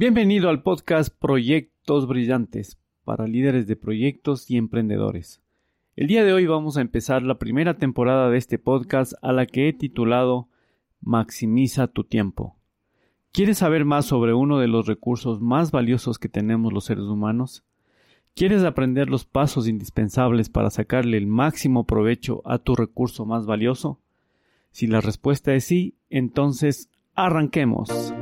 Bienvenido al podcast Proyectos Brillantes para líderes de proyectos y emprendedores. El día de hoy vamos a empezar la primera temporada de este podcast a la que he titulado Maximiza tu tiempo. ¿Quieres saber más sobre uno de los recursos más valiosos que tenemos los seres humanos? ¿Quieres aprender los pasos indispensables para sacarle el máximo provecho a tu recurso más valioso? Si la respuesta es sí, entonces arranquemos.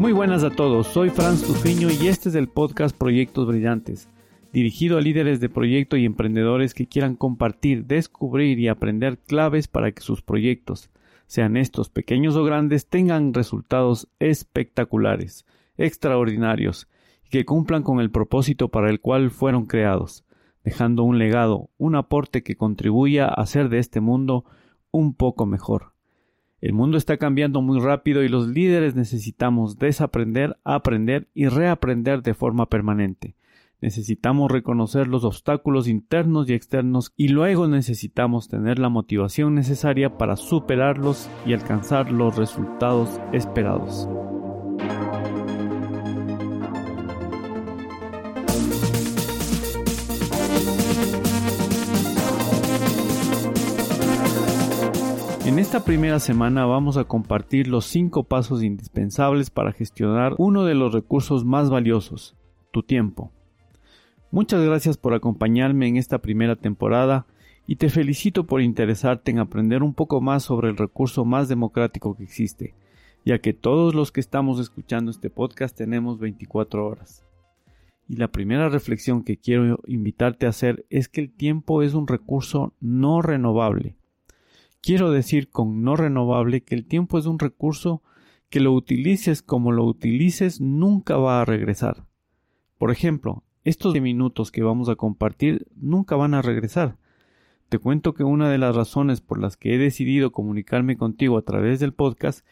Muy buenas a todos, soy Franz Tufiño y este es el podcast Proyectos Brillantes, dirigido a líderes de proyecto y emprendedores que quieran compartir, descubrir y aprender claves para que sus proyectos, sean estos pequeños o grandes, tengan resultados espectaculares, extraordinarios, y que cumplan con el propósito para el cual fueron creados, dejando un legado, un aporte que contribuya a hacer de este mundo un poco mejor. El mundo está cambiando muy rápido y los líderes necesitamos desaprender, aprender y reaprender de forma permanente. Necesitamos reconocer los obstáculos internos y externos y luego necesitamos tener la motivación necesaria para superarlos y alcanzar los resultados esperados. Esta primera semana vamos a compartir los cinco pasos indispensables para gestionar uno de los recursos más valiosos, tu tiempo. Muchas gracias por acompañarme en esta primera temporada y te felicito por interesarte en aprender un poco más sobre el recurso más democrático que existe, ya que todos los que estamos escuchando este podcast tenemos 24 horas. Y la primera reflexión que quiero invitarte a hacer es que el tiempo es un recurso no renovable Quiero decir con no renovable que el tiempo es un recurso que lo utilices como lo utilices nunca va a regresar. Por ejemplo, estos minutos que vamos a compartir nunca van a regresar. Te cuento que una de las razones por las que he decidido comunicarme contigo a través del podcast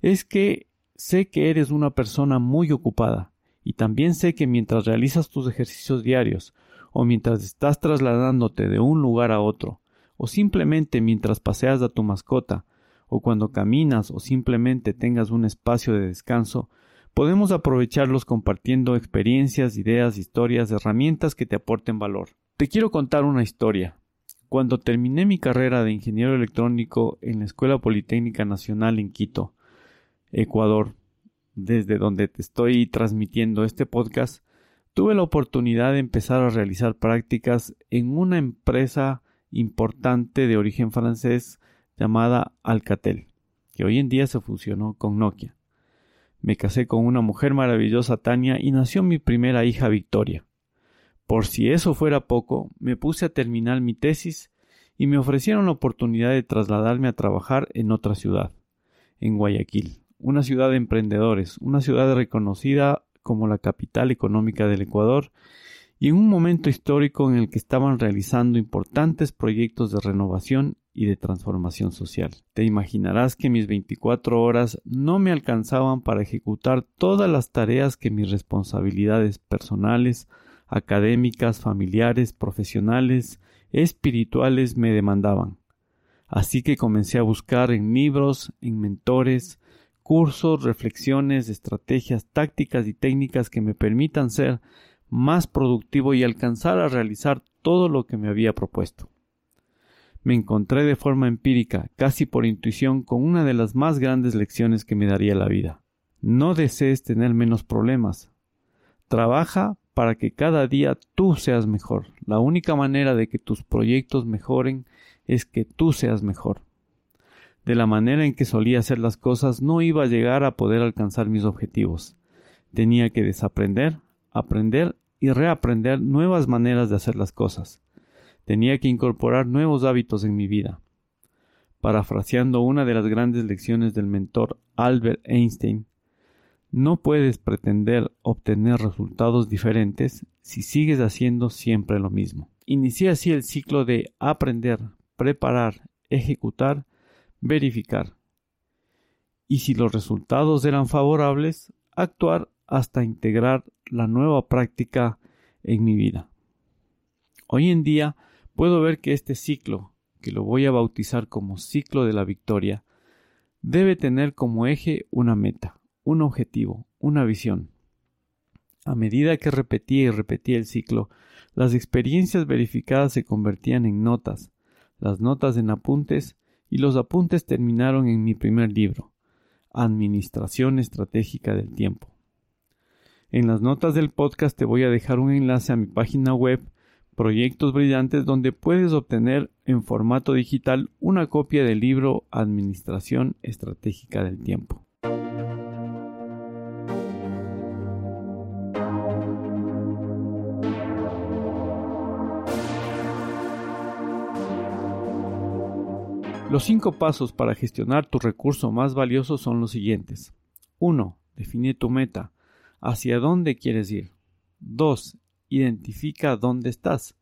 es que sé que eres una persona muy ocupada y también sé que mientras realizas tus ejercicios diarios o mientras estás trasladándote de un lugar a otro o simplemente mientras paseas a tu mascota, o cuando caminas o simplemente tengas un espacio de descanso, podemos aprovecharlos compartiendo experiencias, ideas, historias, herramientas que te aporten valor. Te quiero contar una historia. Cuando terminé mi carrera de ingeniero electrónico en la Escuela Politécnica Nacional en Quito, Ecuador, desde donde te estoy transmitiendo este podcast, tuve la oportunidad de empezar a realizar prácticas en una empresa importante de origen francés llamada Alcatel, que hoy en día se fusionó con Nokia. Me casé con una mujer maravillosa Tania y nació mi primera hija Victoria. Por si eso fuera poco, me puse a terminar mi tesis y me ofrecieron la oportunidad de trasladarme a trabajar en otra ciudad, en Guayaquil, una ciudad de emprendedores, una ciudad reconocida como la capital económica del Ecuador y en un momento histórico en el que estaban realizando importantes proyectos de renovación y de transformación social. Te imaginarás que mis 24 horas no me alcanzaban para ejecutar todas las tareas que mis responsabilidades personales, académicas, familiares, profesionales, espirituales me demandaban. Así que comencé a buscar en libros, en mentores, cursos, reflexiones, estrategias, tácticas y técnicas que me permitan ser más productivo y alcanzar a realizar todo lo que me había propuesto. Me encontré de forma empírica, casi por intuición, con una de las más grandes lecciones que me daría la vida. No desees tener menos problemas. Trabaja para que cada día tú seas mejor. La única manera de que tus proyectos mejoren es que tú seas mejor. De la manera en que solía hacer las cosas no iba a llegar a poder alcanzar mis objetivos. Tenía que desaprender, aprender y reaprender nuevas maneras de hacer las cosas. Tenía que incorporar nuevos hábitos en mi vida. Parafraseando una de las grandes lecciones del mentor Albert Einstein, no puedes pretender obtener resultados diferentes si sigues haciendo siempre lo mismo. Inicié así el ciclo de aprender, preparar, ejecutar, verificar. Y si los resultados eran favorables, actuar hasta integrar la nueva práctica en mi vida. Hoy en día puedo ver que este ciclo, que lo voy a bautizar como ciclo de la victoria, debe tener como eje una meta, un objetivo, una visión. A medida que repetía y repetía el ciclo, las experiencias verificadas se convertían en notas, las notas en apuntes y los apuntes terminaron en mi primer libro, Administración Estratégica del Tiempo. En las notas del podcast te voy a dejar un enlace a mi página web Proyectos Brillantes donde puedes obtener en formato digital una copia del libro Administración Estratégica del Tiempo. Los cinco pasos para gestionar tu recurso más valioso son los siguientes. 1. Define tu meta. ¿Hacia dónde quieres ir? 2. Identifica dónde estás.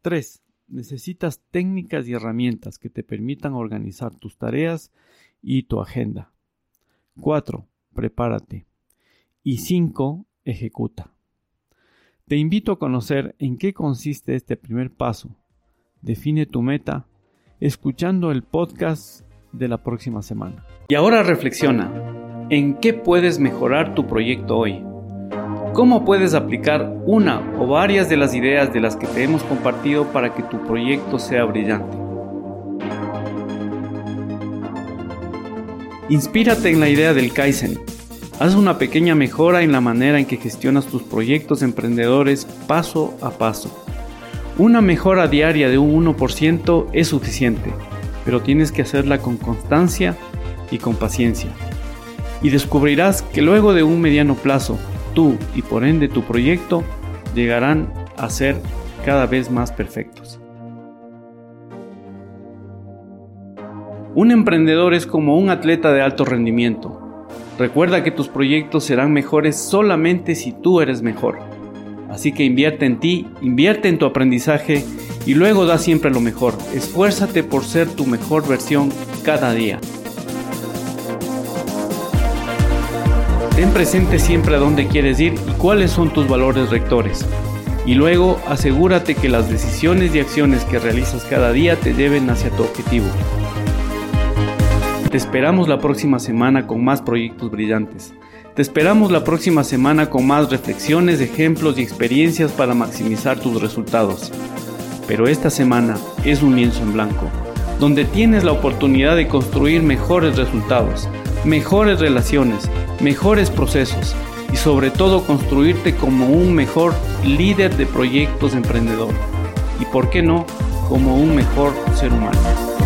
3. Necesitas técnicas y herramientas que te permitan organizar tus tareas y tu agenda. 4. Prepárate. Y 5. Ejecuta. Te invito a conocer en qué consiste este primer paso. Define tu meta escuchando el podcast de la próxima semana. Y ahora reflexiona, ¿en qué puedes mejorar tu proyecto hoy? ¿Cómo puedes aplicar una o varias de las ideas de las que te hemos compartido para que tu proyecto sea brillante? Inspírate en la idea del Kaizen. Haz una pequeña mejora en la manera en que gestionas tus proyectos emprendedores paso a paso. Una mejora diaria de un 1% es suficiente, pero tienes que hacerla con constancia y con paciencia. Y descubrirás que luego de un mediano plazo, tú y por ende tu proyecto llegarán a ser cada vez más perfectos. Un emprendedor es como un atleta de alto rendimiento. Recuerda que tus proyectos serán mejores solamente si tú eres mejor. Así que invierte en ti, invierte en tu aprendizaje y luego da siempre lo mejor. Esfuérzate por ser tu mejor versión cada día. Ten presente siempre a dónde quieres ir y cuáles son tus valores rectores. Y luego asegúrate que las decisiones y acciones que realizas cada día te lleven hacia tu objetivo. Te esperamos la próxima semana con más proyectos brillantes. Te esperamos la próxima semana con más reflexiones, ejemplos y experiencias para maximizar tus resultados. Pero esta semana es un lienzo en blanco, donde tienes la oportunidad de construir mejores resultados, mejores relaciones, mejores procesos y sobre todo construirte como un mejor líder de proyectos emprendedor y por qué no, como un mejor ser humano.